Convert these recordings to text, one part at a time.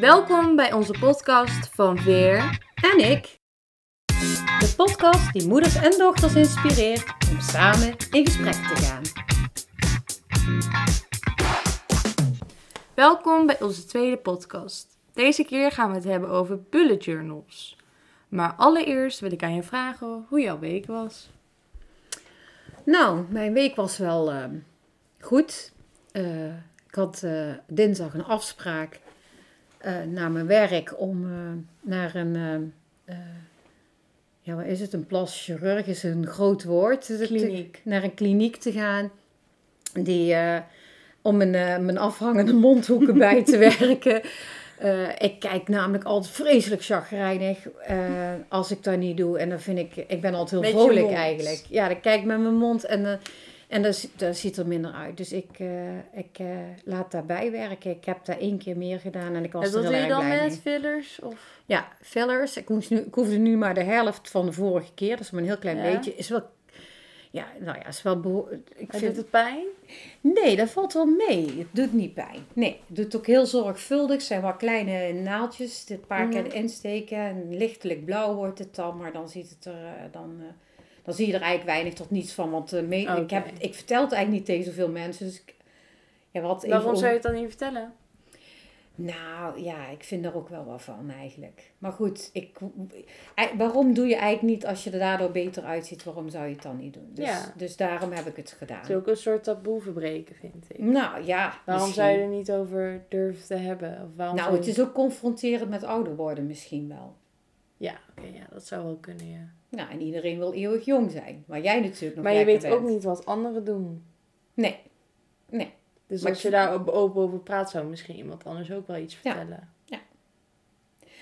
Welkom bij onze podcast van Veer En ik. De podcast die moeders en dochters inspireert om samen in gesprek te gaan. Welkom bij onze tweede podcast. Deze keer gaan we het hebben over bullet journals. Maar allereerst wil ik aan je vragen hoe jouw week was. Nou, mijn week was wel eh, goed. Eh, ik had eh, dinsdag een afspraak naar mijn werk om naar een, ja, wat is het? Een plas chirurg is een groot woord. Kliniek. Naar een kliniek te gaan. Die, om mijn, mijn afhangende mondhoeken bij te werken. Uh, ik kijk namelijk altijd vreselijk chagrijnig als ik dat niet doe. En dan vind ik, ik ben altijd heel vrolijk eigenlijk. Ja, dan kijk ik met mijn mond en, en dat, dat ziet er minder uit. Dus ik, ik laat daarbij werken. Ik heb daar één keer meer gedaan en ik was en er heel erg blij mee. doe je dan met fillers? Of? Ja, fillers. Ik, hoef nu, ik hoefde nu maar de helft van de vorige keer. Dat is maar een heel klein ja. beetje. Is wel ja, nou ja, is wel behoorlijk. Ik vind... Doet het pijn? Nee, dat valt wel mee. Het doet niet pijn. Nee, het doet ook heel zorgvuldig. Het zijn wat kleine naaldjes. Dit paar mm -hmm. keer insteken. En lichtelijk blauw wordt het dan, maar dan ziet het er. Uh, dan, uh, dan zie je er eigenlijk weinig tot niets van. Want uh, okay. ik, heb, ik vertel het eigenlijk niet tegen zoveel mensen. Dus ik, ja, wat Waarom zou je het dan niet vertellen? Nou ja, ik vind er ook wel wat van eigenlijk. Maar goed, ik, waarom doe je eigenlijk niet als je er daardoor beter uitziet? Waarom zou je het dan niet doen? Dus, ja. dus daarom heb ik het gedaan. Het is ook een soort taboe verbreken, vind ik. Nou ja. Waarom misschien. zou je er niet over durven te hebben? Of waarom nou, het is ook confronterend met ouder worden misschien wel. Ja, oké, okay, ja, dat zou wel kunnen, ja. Nou, en iedereen wil eeuwig jong zijn. Maar jij natuurlijk nog Maar je weet bent. ook niet wat anderen doen. Nee, nee. Dus maar als je daar open over praat, zou misschien iemand anders ook wel iets vertellen. Ja.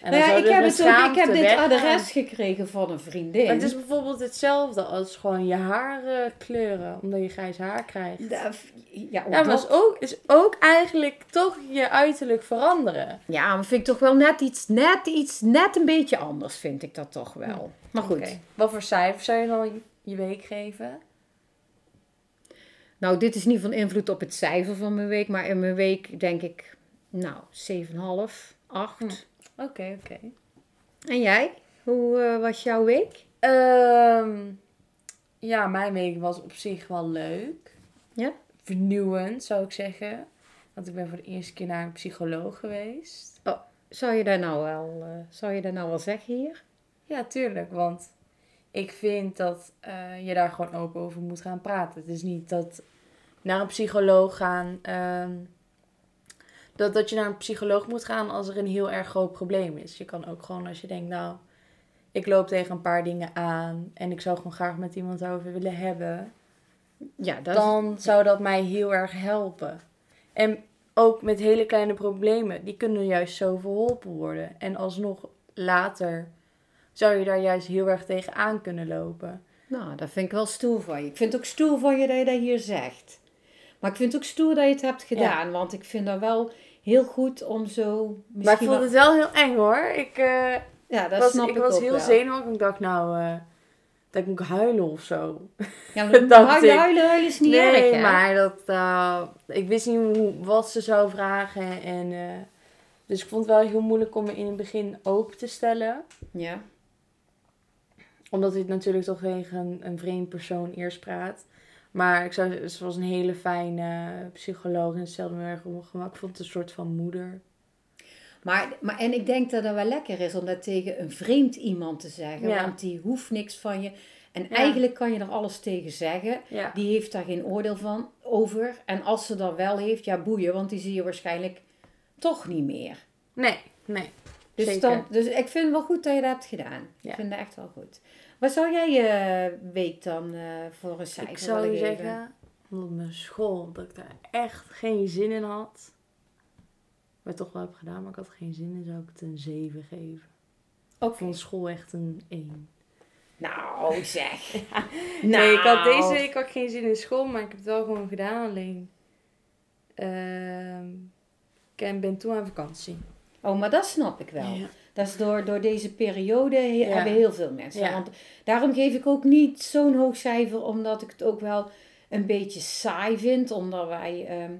En nou ja, ik heb, het ook, ik heb dit weggaan. adres gekregen van een vriendin. Maar het is bijvoorbeeld hetzelfde als gewoon je haar uh, kleuren, omdat je grijs haar krijgt. Ja, ja, ja maar is ook, is ook eigenlijk toch je uiterlijk veranderen. Ja, maar vind ik toch wel net iets, net iets, net een beetje anders vind ik dat toch wel. Hm. Maar goed. Okay. Wat voor cijfer zou je dan je week geven? Nou, dit is niet van invloed op het cijfer van mijn week, maar in mijn week denk ik, nou, 7,5, 8. Oké, hm. Oké. Okay, okay. En jij? Hoe uh, was jouw week? Um, ja, mijn week was op zich wel leuk. Ja? Vernieuwend, zou ik zeggen. Want ik ben voor de eerste keer naar een psycholoog geweest. Oh, zou je daar nou wel, uh, zou je daar nou wel zeggen hier? Ja, tuurlijk, want ik vind dat uh, je daar gewoon open over moet gaan praten. Het is niet dat naar een psycholoog gaan. Um, dat, dat je naar een psycholoog moet gaan als er een heel erg groot probleem is. Je kan ook gewoon als je denkt, nou, ik loop tegen een paar dingen aan en ik zou gewoon graag met iemand over willen hebben. Ja, dat dan zou dat mij heel erg helpen. En ook met hele kleine problemen, die kunnen juist zo verholpen worden. En alsnog later zou je daar juist heel erg tegen aan kunnen lopen. Nou, dat vind ik wel stoer van je. Ik vind het ook stoer van je dat je dat hier zegt. Maar ik vind het ook stoer dat je het hebt gedaan. Ja. Want ik vind dat wel heel goed om zo... Maar ik vond wel... het wel heel eng hoor. Ik, uh, ja, dat was, snap ik. ik was ook heel wel. zenuwachtig. Ik dacht nou... Uh, dat ik moet huilen of zo. Ja, maar Dacht huilen, huilen, huilen is niet nee, erg, hè? maar dat... Uh, ik wist niet hoe, wat ze zou vragen. En, dus ik vond het wel heel moeilijk om me in het begin open te stellen. Ja. Omdat ik natuurlijk toch tegen een, een vreemd persoon eerst praat. Maar ik zou, ze was een hele fijne psycholoog en stelde me erg. Ik vond het een soort van moeder. Maar, maar, en ik denk dat het wel lekker is om dat tegen een vreemd iemand te zeggen. Ja. Want die hoeft niks van je. En Ja. eigenlijk kan je er alles tegen zeggen. Ja. Die heeft daar geen oordeel van over. En als ze dat wel heeft, ja boeien. Want die zie je waarschijnlijk toch niet meer. Nee, nee. Dus, dan, dus ik vind het wel goed dat je dat hebt gedaan. Ik vind dat echt wel goed. Wat zou jij je week dan eh, voor een cijfer Ik zou je zeggen, omdat mijn school, dat ik daar echt geen zin in had. Maar toch wel heb gedaan, maar ik had geen zin in, zou ik het een 7 geven. Ook Ik vond school echt een 1. Nou, zeg. Nee, ik had Nou. deze week ook geen zin in school, maar ik heb het wel gewoon gedaan. Alleen, ehm, ik ben toe aan vakantie. Oh, maar dat snap ik wel. Ja. Dat is door, door deze periode he- Ja. hebben heel veel mensen. Ja. Want daarom geef ik ook niet zo'n hoog cijfer, omdat ik het ook wel een beetje saai vind. Omdat wij, ehm,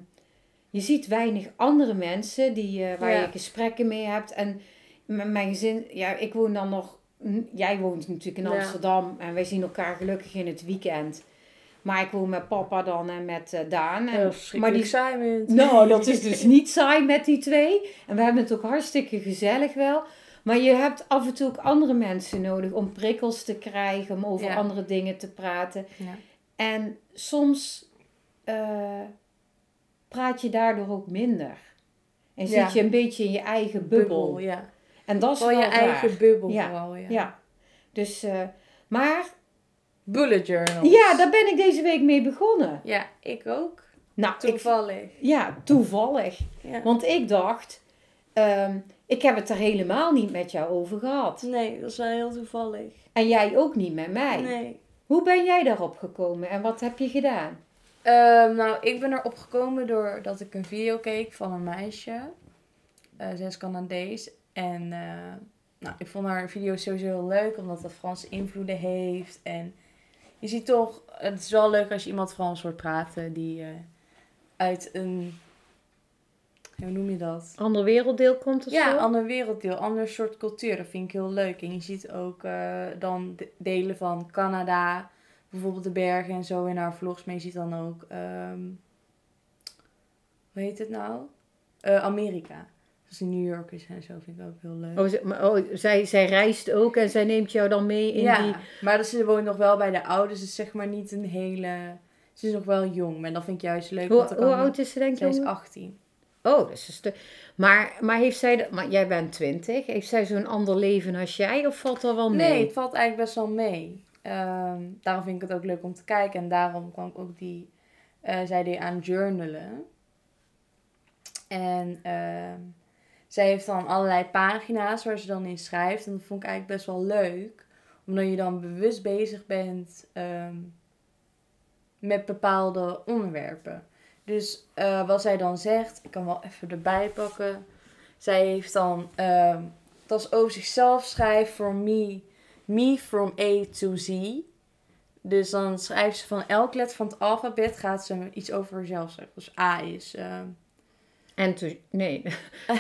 je ziet weinig andere mensen die, eh, waar Ja. je gesprekken mee hebt. En mijn gezin, ja, ik woon dan nog, jij woont natuurlijk in. Amsterdam en wij zien elkaar gelukkig in het weekend. Maar ik woon met papa dan en met eh, Daan. En, Ja, maar die saai met. nou, dat is dus niet saai met die twee. En we hebben het ook hartstikke gezellig wel. Maar je hebt af en toe ook andere mensen nodig om prikkels te krijgen, om over Ja. andere dingen te praten. Ja. En soms eh, praat je daardoor ook minder. En zit je een beetje in je eigen bubbel. ja. En dat is wel je eigen bubbel Ja. vooral, ja. Ja. Dus, eh, maar Bullet journals. ja, daar ben ik deze week mee begonnen. Ja, ik ook. Nou, ik, Toevallig. ja, toevallig. Ja. Want ik dacht, ehm, ik heb het er helemaal niet met jou over gehad. Nee, dat is wel heel toevallig. En jij ook niet met mij. Nee. Hoe ben jij daarop gekomen en wat heb je gedaan? Ehm, nou, ik ben erop gekomen doordat ik een video keek van een meisje. Eh zij is Canadees. En eh, nou, ik vond haar video sowieso heel leuk, omdat het Franse invloeden heeft. En je ziet toch, het is wel leuk als je iemand Frans hoort praten die eh, uit een, hoe noem je dat? Ander werelddeel komt of Ja, zo? ander werelddeel, ander soort cultuur. Dat vind ik heel leuk. En je ziet ook eh, dan de- delen van Canada, bijvoorbeeld de bergen en zo in haar vlogs. Maar je ziet dan ook, ehm, hoe heet het nou? Eh, Amerika. Dus in New York is en zo vind ik ook heel leuk. Oh, ze- maar, oh, zij, zij reist ook en zij neemt jou dan mee in ja, die... maar dus ze woont nog wel bij de ouders. Dus zeg maar niet een hele... Ze is nog wel jong, maar dat vind ik juist leuk. Hoe, hoe oud is ze denk je? Zij is jongen? 18. Oh, dat is een stuk. Maar, maar heeft zij... de- Maar jij bent 20. Heeft zij zo'n ander leven als jij of valt er wel mee? Nee, het valt eigenlijk best wel mee. Ehm, daarom vind ik het ook leuk om te kijken. En daarom kwam ik ook die... eh zij deed aan journalen. En ehm, zij heeft dan allerlei pagina's waar ze dan in schrijft. En dat vond ik eigenlijk best wel leuk. Omdat je dan bewust bezig bent ehm, met bepaalde onderwerpen. Dus eh, wat zij dan zegt, ik kan wel even erbij pakken. Zij heeft dan ehm dat is over zichzelf schrijft for me, me from A to Z. Dus dan schrijft ze van elk letter van het alfabet gaat ze iets over zichzelf zeggen. Dus A is ehm, Enthou- nee,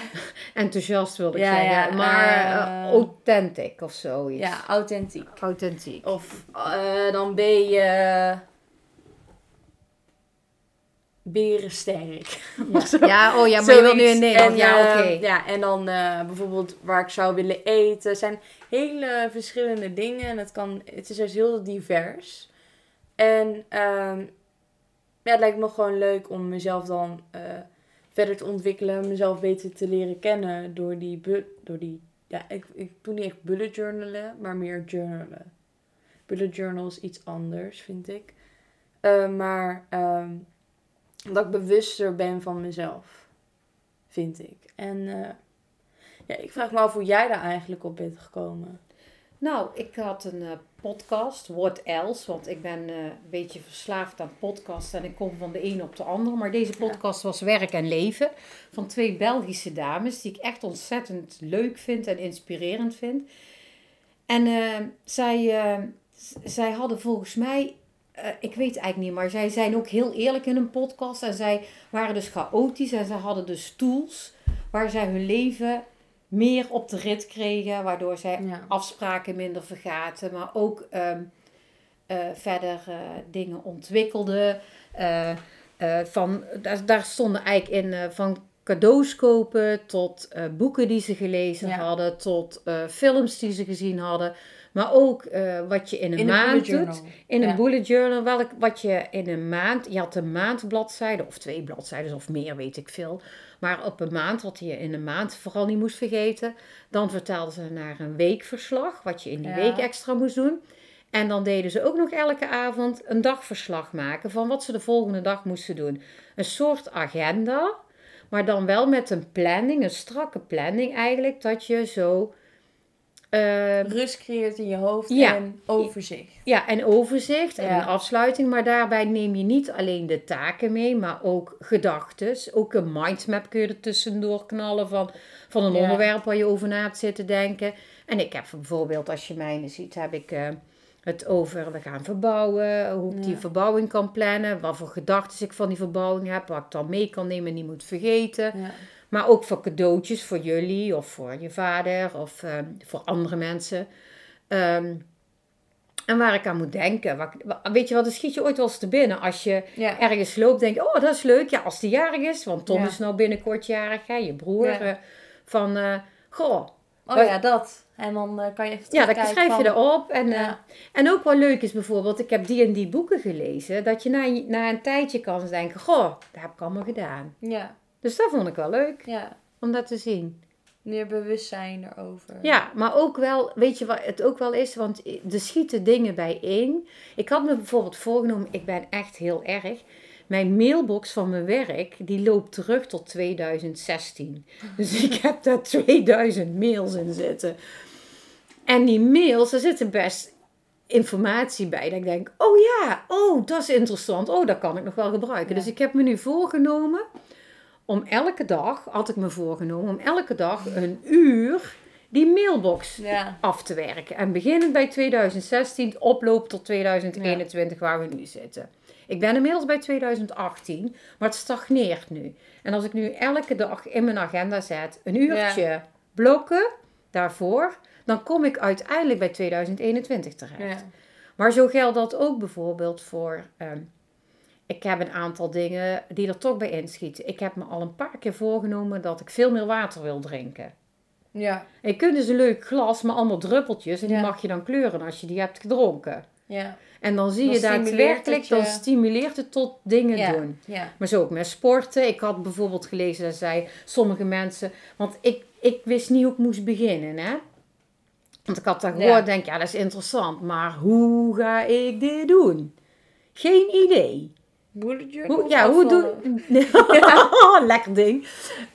enthousiast wilde ik Ja, zeggen. ja, maar eh, eh, authentic of zoiets. ja, authentiek. Authentiek. Of eh, dan ben je berensterk. Zo. Ja, oh ja, maar je wil nu in. Nederland. En, ja, eh, oké. ja, en dan eh, bijvoorbeeld waar ik zou willen eten. Het zijn hele verschillende dingen. En het, kan, het is dus heel divers. En ehm, ja, het lijkt me gewoon leuk om mezelf dan eh, verder te ontwikkelen. Mezelf beter te leren kennen door die... Door die ja, ik, ik doe niet echt bullet journalen, maar meer journalen. Bullet journal is iets anders, vind ik. Eh, maar ehm, dat ik bewuster ben van mezelf, vind ik. En eh, ja, ik vraag me af hoe jij daar eigenlijk op bent gekomen. Nou, ik had een eh, podcast, What Else, want ik ben eh, een beetje verslaafd aan podcasts en ik kom van de een op de andere. Maar deze podcast was Werk en Leven van twee Belgische dames die ik echt ontzettend leuk vind en inspirerend vind. En zij, zij hadden volgens mij, eh, ik weet eigenlijk niet, maar zij zijn ook heel eerlijk in een podcast. En zij waren dus chaotisch en zij hadden dus tools waar zij hun leven meer op de rit kregen, waardoor zij Ja. afspraken minder vergaten, maar ook ehm, eh, verder eh, dingen ontwikkelden. Van, daar, daar stonden eigenlijk in van cadeaus kopen tot boeken die ze gelezen Ja. hadden, tot films die ze gezien hadden. Maar ook eh, wat je in een In maand doet. In een bullet journal, welk, wat je in een maand, je had een maandbladzijde of twee bladzijden of meer, weet ik veel. Maar op een maand, wat je in een maand vooral niet moest vergeten. Dan vertelden ze naar een weekverslag, wat je in die Ja. week extra moest doen. En dan deden ze ook nog elke avond een dagverslag maken van wat ze de volgende dag moesten doen. Een soort agenda, maar dan wel met een planning, een strakke planning eigenlijk, dat je zo... eh, Rust creëert in je hoofd Ja. en overzicht. ja, en overzicht en een afsluiting. Maar daarbij neem je niet alleen de taken mee, maar ook gedachten. Ook een mindmap kun je er tussendoor knallen van, van een Ja. onderwerp waar je over na hebt zitten denken. En ik heb bijvoorbeeld, als je mijne ziet, heb ik eh, het over we gaan verbouwen, hoe ik die verbouwing kan plannen, wat voor gedachten ik van die verbouwing heb, wat ik dan mee kan nemen en niet moet vergeten. Maar ook voor cadeautjes voor jullie of voor je vader of ehm, voor andere mensen. Ehm, en waar ik aan moet denken. Wat, weet je wat, dan schiet je ooit wel eens te binnen. Als je Ja. ergens loopt, denk je, oh dat is leuk. Ja, als die jarig is, want Tom Ja. is nou binnenkort jarig, hè, je broer. Ja. eh, van, eh, goh, Oh ja, dat. En dan eh, kan je even ja, dan schrijf je erop. En, en ook wel leuk is bijvoorbeeld, ik heb die en die boeken gelezen. Dat je na, na een tijdje kan denken, goh, dat heb ik allemaal gedaan. Ja, Dus dat vond ik wel leuk, ja. om dat te zien. Meer bewustzijn erover. Ja, maar ook wel, weet je wat het ook wel is? Want er schieten dingen bijeen. Ik had me bijvoorbeeld voorgenomen, ik ben echt heel erg. Mijn mailbox van mijn werk, die loopt terug tot 2016. Dus ik heb daar 2000 mails in zitten. En die mails, er zitten best informatie bij. Dat ik denk, oh ja, oh, dat is interessant. Oh, dat kan ik nog wel gebruiken. Ja. Dus ik heb me nu voorgenomen om elke dag, had ik me voorgenomen, om elke dag een uur die mailbox Ja. af te werken. En beginnend bij 2016, oploop tot 2021, waar we nu zitten. Ik ben inmiddels bij 2018, maar het stagneert nu. En als ik nu elke dag in mijn agenda zet, een uurtje blokken daarvoor, dan kom ik uiteindelijk bij 2021 terecht. Maar zo geldt dat ook bijvoorbeeld voor. ehm, ik heb een aantal dingen die er toch bij inschieten. Ik heb me al een paar keer voorgenomen dat ik veel meer water wil drinken. Ja. Je kunt dus een leuk glas met allemaal druppeltjes en die Ja. mag je dan kleuren als je die hebt gedronken. Ja. En dan zie Dan je stimuleert daadwerkelijk, je- dan stimuleert het tot dingen Ja. doen. Ja. Maar zo ook met sporten. Ik had bijvoorbeeld gelezen dat zei sommige mensen, want ik, ik wist niet hoe ik moest beginnen, hè. Want ik had daar gehoord, Ja. denk ja, dat is interessant, maar hoe ga ik dit doen? Geen idee. Bullet journal Hoe, ja, hoe doe afvallen? Lekker ding.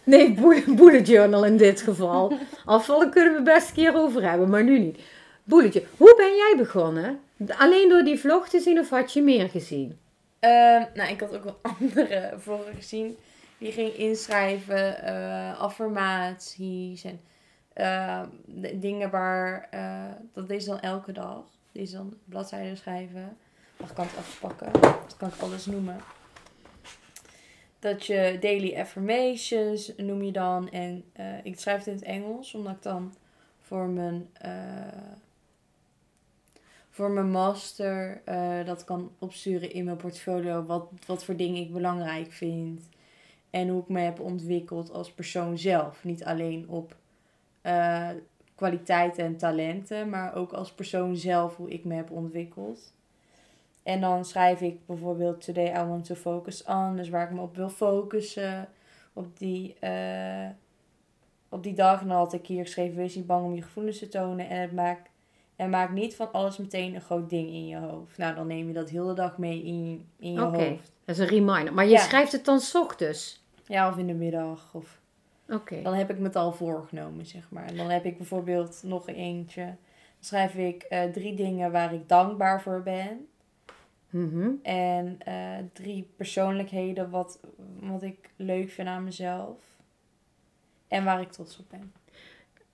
Nee, bu- bullet journal in dit geval. Afvallen kunnen we best een keer over hebben, maar nu niet. Journal. Hoe ben jij begonnen? Alleen door die vlog te zien of had je meer gezien? Ehm, nou, ik had ook wel andere vloggen gezien. Die ging inschrijven, eh, affirmaties en de- dingen waar... eh, dat is dan elke dag. Die is dan bladzijden schrijven. Ik kan het even pakken. Dat kan ik alles noemen. Dat je daily affirmations noem je dan. En eh, ik schrijf het in het Engels, omdat ik dan voor mijn... eh, voor mijn master eh, dat kan opsturen in mijn portfolio. Wat, wat voor dingen ik belangrijk vind. En hoe ik me heb ontwikkeld als persoon zelf. Niet alleen op kwaliteiten en talenten, maar ook als persoon zelf hoe ik me heb ontwikkeld. En dan schrijf ik bijvoorbeeld Today I want to focus on. Dus waar ik me op wil focussen. Op die, eh, op die dag. En dan had ik hier geschreven, wees niet bang om je gevoelens te tonen. En het maakt en maak niet van alles meteen een groot ding in je hoofd. Nou, dan neem je dat heel de dag mee in je, in je hoofd. dat is een reminder. Maar je Ja. schrijft het dan 's ochtends? Ja, of in de middag. Of Oké. dan heb ik me het al voorgenomen, zeg maar. En dan heb ik bijvoorbeeld nog eentje. Dan schrijf ik eh, drie dingen waar ik dankbaar voor ben. Mhm. En eh, drie persoonlijkheden wat, wat ik leuk vind aan mezelf. En waar ik trots op ben.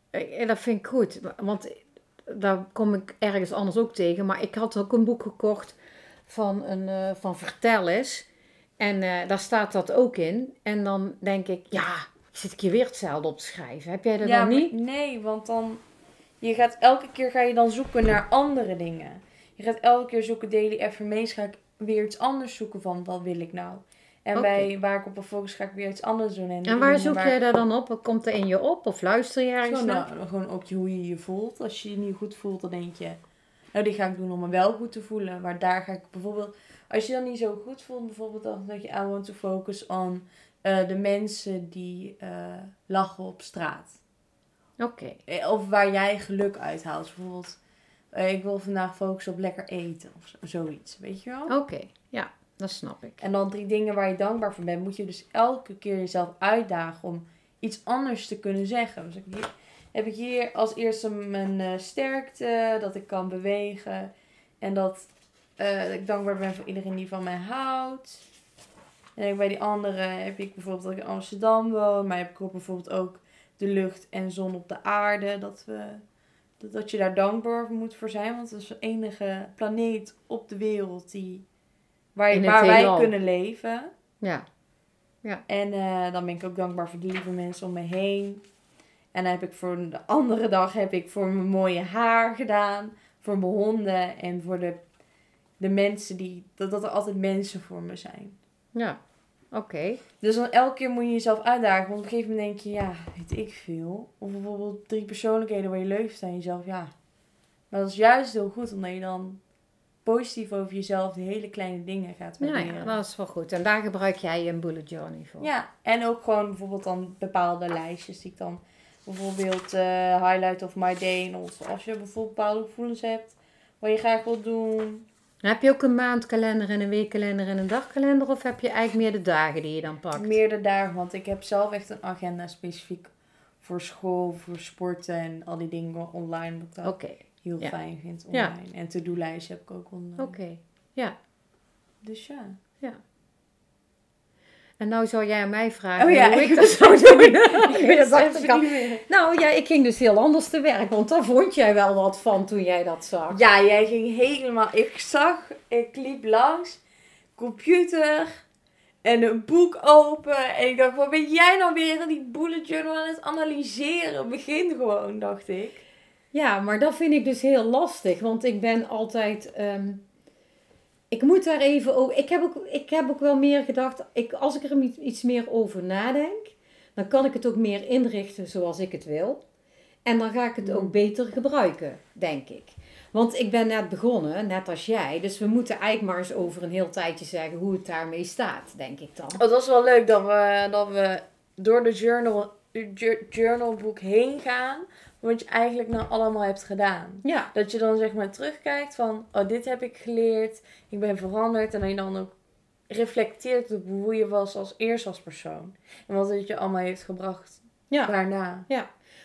Eh, Dat vind ik goed, want daar kom ik ergens anders ook tegen. Maar ik had ook een boek gekocht van, een, eh, van Vertel eens. En daar staat dat ook in. En dan denk ik, ja, zit ik hier weer hetzelfde op te schrijven. Heb jij dat ja, dan niet? nee, want dan... Je gaat elke keer ga je dan zoeken naar andere dingen. Je gaat elke keer zoeken, daily affirmations, ga ik weer iets anders zoeken van wat wil ik nou. En bij waar ik op een focus ga ik weer iets anders doen. En, En waar zoek jij daar dan op? Komt er in je op? Of luister je ergens naar? nou, gewoon op je, hoe je je voelt. Als je je niet goed voelt, dan denk je... Nou, die ga ik doen om me wel goed te voelen. Maar daar ga ik bijvoorbeeld... Als je dan niet zo goed voelt, bijvoorbeeld dan dat je... I want to focus on eh, de mensen die eh, lachen op straat. Oké. Eh, Of waar jij geluk uithaalt. Bijvoorbeeld, eh, ik wil vandaag focussen op lekker eten. Of zo- zoiets, weet je wel? Oké, ja, dat snap ik. En dan drie dingen waar je dankbaar voor bent. Moet je dus elke keer jezelf uitdagen om iets anders te kunnen zeggen. Dus ik hier, heb ik hier als eerste mijn eh, sterkte. Dat ik kan bewegen. En dat eh, ik dankbaar ben voor iedereen die van mij houdt. En bij die andere heb ik bijvoorbeeld dat ik in Amsterdam woon. Maar heb ik ook bijvoorbeeld ook de lucht en zon op de aarde. Dat we dat, dat je daar dankbaar moet voor zijn. Want het is de enige planeet op de wereld die, waar, waar wij kunnen leven. Ja. En eh, dan ben ik ook dankbaar voor de lieve mensen om me heen. En dan heb ik voor de andere dag heb ik voor mijn mooie haar gedaan. Voor mijn honden en voor de, de mensen die... Dat, dat er altijd mensen voor me zijn. Ja. Oké. Dus dan elke keer moet je jezelf uitdagen. Want op een gegeven moment denk je, ja, weet ik veel. Of bijvoorbeeld drie persoonlijkheden waar je leuk vindt aan jezelf. Ja. Maar dat is juist heel goed. Omdat je dan positief over jezelf de hele kleine dingen gaat waarderen. ja, dat is wel goed. En daar gebruik jij een bullet journal voor. Ja, en ook gewoon bijvoorbeeld dan bepaalde lijstjes die ik dan bijvoorbeeld eh, highlight of my day. Of als je bijvoorbeeld bepaalde gevoelens hebt wat je graag wilt doen. Heb je ook een maandkalender en een weekkalender en een dagkalender? Of heb je eigenlijk meer de dagen die je dan pakt? Meerdere dagen, want ik heb zelf echt een agenda specifiek voor school, voor sporten en al die dingen online. Wat ik dat heel ja. fijn vind Ja. online. En to-do-lijstje heb ik ook online. oké. Ja. Dus ja. En nou zou jij aan mij vragen Oh ja, hoe ik dat zou doen. Ik dat ik al. niet meer. Nou ja, ik ging dus heel anders te werk. Want daar vond jij wel wat van toen jij dat zag. Ja, jij ging helemaal. Ik zag, ik liep langs, computer en een boek open. En ik dacht, wat ben jij nou weer die bullet journal aan het analyseren? Begin gewoon, dacht ik. Ja, maar dat vind ik dus heel lastig. Want ik ben altijd. ehm, ik moet daar even over. Ik heb ook, ik heb ook wel meer gedacht. Ik, als ik er iets- meer over nadenk, dan kan ik het ook meer inrichten zoals ik het wil. En dan ga ik het Mm. ook beter gebruiken, denk ik. Want ik ben net begonnen, net als jij. Dus we moeten eigenlijk maar eens over een heel tijdje zeggen hoe het daarmee staat, denk ik dan. Oh, dat was wel leuk dat we, dat we door de journal, jour- journalboek heen gaan. Wat je eigenlijk nou allemaal hebt gedaan. Ja, Dat je dan zeg maar terugkijkt van, oh dit heb ik geleerd, ik ben veranderd. En dat je dan ook reflecteert op hoe je was als eerst als persoon. En wat het je allemaal heeft gebracht ja. daarna.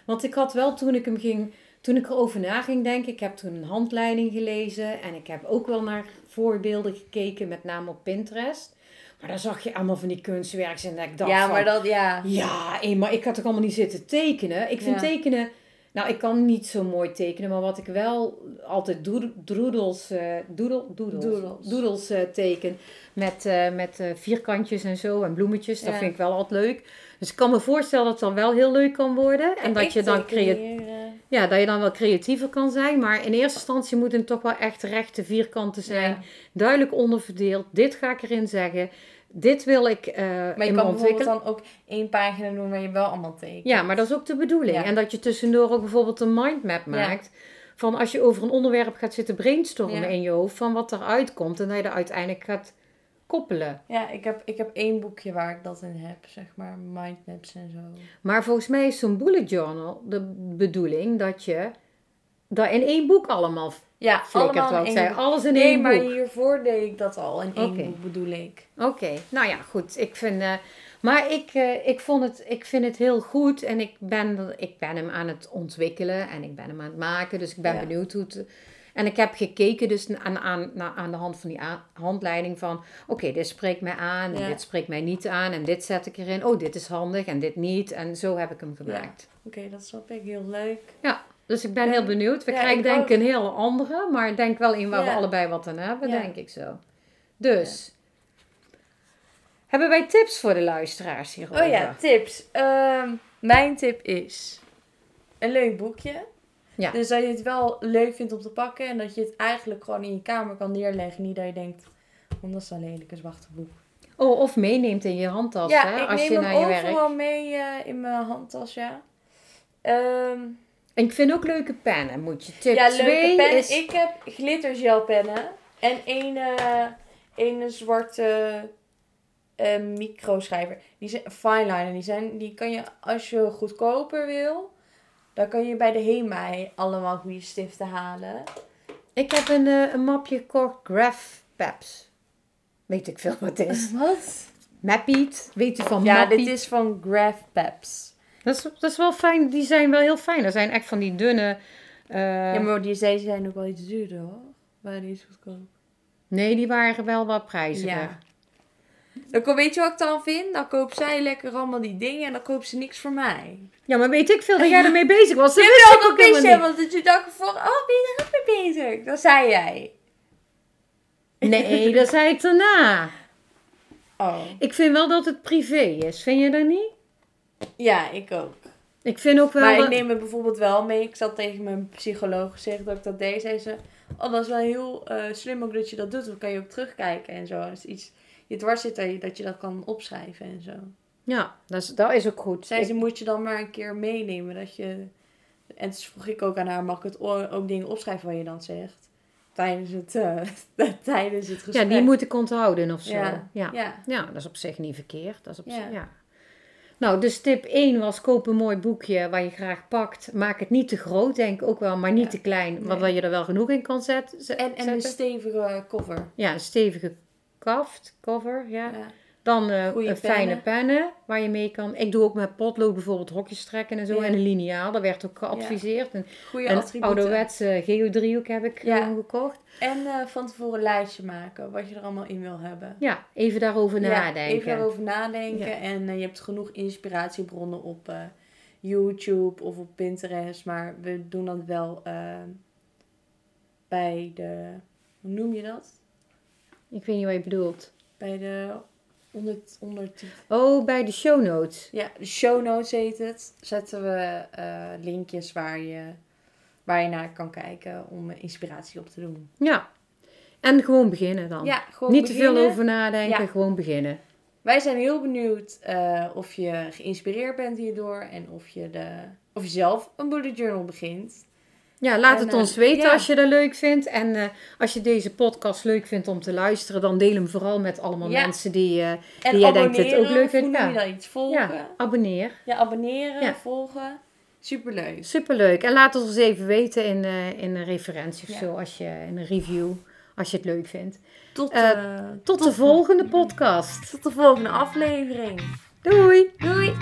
Want ik had wel toen ik hem ging, toen ik erover na ging denken, ik heb toen een handleiding gelezen en ik heb ook wel naar voorbeelden gekeken, met name op Pinterest. Maar daar zag je allemaal van die kunstwerks en dat ik dacht ja, van, maar dat, ja. ja, maar ik had toch allemaal niet zitten tekenen. Ik vind Ja. tekenen, nou ik kan niet zo mooi tekenen, maar wat ik wel altijd doodles, eh, doodle, doodles, Doodles. doodles, eh, teken met, eh, met eh, vierkantjes en zo en bloemetjes, dat vind ik wel altijd leuk. Dus ik kan me voorstellen dat het dan wel heel leuk kan worden en dat je dan creatief eh, ja, dat je dan wel creatiever kan zijn. Maar in eerste instantie moeten het toch wel echt rechte vierkanten zijn. ja. Duidelijk onderverdeeld. Dit ga ik erin zeggen. Dit wil ik eh Maar je in kan ontwikkelen. dan ook één pagina doen waar je wel allemaal tekent. Ja, maar dat is ook de bedoeling. Ja. En dat je tussendoor ook bijvoorbeeld een mindmap maakt. Van als je over een onderwerp gaat zitten brainstormen Ja. in je hoofd. Van wat eruit komt. En dat je er uiteindelijk gaat koppelen. Ja, ik heb, ik heb één boekje waar ik dat in heb, zeg maar, mindmaps en zo. Maar volgens mij is zo'n bullet journal de bedoeling dat je dat in één boek allemaal Ja, allemaal Wat ik in zei. één boek. Alles in Nee, één maar boek. hiervoor deed ik dat al in één boek, bedoel ik. Oké, nou ja, goed. Ik vind, eh, maar ik, eh, ik, vond het, ik vind het heel goed en ik ben, ik ben hem aan het ontwikkelen en ik ben hem aan het maken. Dus ik ben Ja. benieuwd hoe het... En ik heb gekeken dus aan, aan, aan de hand van die handleiding van... Oké, dit spreekt mij aan en Ja. dit spreekt mij niet aan en dit zet ik erin. Oh, dit is handig en dit niet. En zo heb ik hem gemaakt. Oké, dat snap ik. Heel leuk. Ja, dus ik ben heel benieuwd. We Ja, krijgen ik denk ook. ik een heel andere, maar ik denk wel een waar we Ja. allebei wat aan hebben, Ja. denk ik zo. Dus, hebben wij tips voor de luisteraars hierover? Oh ja, tips. Ehm, mijn tip is een leuk boekje. Ja. Dus dat je het wel leuk vindt om te pakken en dat je het eigenlijk gewoon in je kamer kan neerleggen. Niet dat je denkt, oh, dat is een lelijk, boek. Oh, of meeneemt in je handtas, ja, hè, ik als neem je hem naar je werk. overal mee eh, in mijn handtas, ja. Ehm, En ik vind ook leuke pennen, moet je. Tip ja, 2 leuke pennen. is... Ik heb glittergelpennen en een, eh, een zwarte eh, microschrijver. Die zijn fineliner. Die, zijn, die kan je, als je goedkoper wil, dan kan je bij de HEMA allemaal goede stiften halen. Ik heb een, eh, een mapje gekocht, Graph Peps. Weet ik veel wat het is. Wat? Mappiet, weet je van Ja, Mappiet? dit is van Graph Peps. Dat, is, dat is wel fijn, die zijn wel heel fijn. Dat zijn echt van die dunne... eh, ja, maar die deze zijn ook wel iets duurder hoor. Waren die iets goedkoop? Nee, die waren wel wat prijziger. Ja. Dan weet je wat ik dan vind? Dan koopt zij lekker allemaal die dingen en dan koopt ze niks voor mij. Ja, maar weet ik veel dat jij ermee bezig was. Dat Je wist ik ook een helemaal beetje, niet. want dat je dacht voor, oh, ben je er ook mee bezig? Dat zei jij. Nee, dat zei ik daarna. Oh. Ik vind wel dat het privé is. Vind je dat niet? Ja, ik ook. Ik vind ook wel... Maar ik neem het bijvoorbeeld wel mee. Ik zat tegen mijn psycholoog gezegd dat ik dat deed. Zei ze, oh, dat is wel heel eh, slim ook dat je dat doet. Dan kan je ook terugkijken en zo. Als iets je dwars zit, dat je, dat kan opschrijven en zo. Ja, dat is, dat is ook goed. Zei Ik- ze, moet je dan maar een keer meenemen. Dat je... En toen vroeg ik ook aan haar, mag ik het ook dingen opschrijven wat je dan zegt? Tijdens het, eh, tijdens het gesprek. ja, die moet ik onthouden of zo. Ja. Ja. Ja. Ja, dat is op zich niet verkeerd. Dat is op Ja. zich, ja. Nou, dus tip 1 was koop een mooi boekje waar je graag pakt. Maak het niet te groot, denk ik ook wel, maar niet Ja. te klein. Nee. Je er wel genoeg in kan zet- zet- En, en een zetten. stevige cover. Ja, een stevige kaft, cover, ja. Ja. Dan eh, eh, fijne pennen. waar je mee kan. Ik doe ook met potlood bijvoorbeeld hokjes trekken en zo. Ja. En een liniaal, dat werd ook geadviseerd. Een, Goede een ouderwetse geodriehoek heb ik Ja. gewoon gekocht. En eh, van tevoren een lijstje maken. Wat je er allemaal in wil hebben. Ja, even daarover Ja, nadenken. even daarover nadenken. En eh, je hebt genoeg inspiratiebronnen op eh, YouTube of op Pinterest. Maar we doen dat wel eh, bij de... Hoe noem je dat? Ik weet niet wat je bedoelt. Bij de onder, onder Oh, bij de show notes. Ja, de show notes heet het. Zetten we eh, linkjes waar je, waar je naar kan kijken om inspiratie op te doen. Ja. En gewoon beginnen dan. Ja, gewoon Niet te veel over nadenken, Ja. gewoon beginnen. Wij zijn heel benieuwd eh, of je geïnspireerd bent hierdoor en of je, de, of je zelf een bullet journal begint. Ja, laat En, het eh, ons weten ja. als je dat leuk vindt. En eh, als je deze podcast leuk vindt om te luisteren, dan deel hem vooral met allemaal Ja. mensen die, eh, En Die jij denkt het ook abonneren, leuk vindt, je ja. dat iets? Volgen. ja, Ja, abonneer. abonneren, Ja. volgen. Superleuk. Superleuk. En laat het ons even weten in, eh, in een referentie of zo, als je, in een review, als je het leuk vindt. Tot, Eh, eh, Tot de volgende podcast. tot de volgende aflevering. Doei! Doei!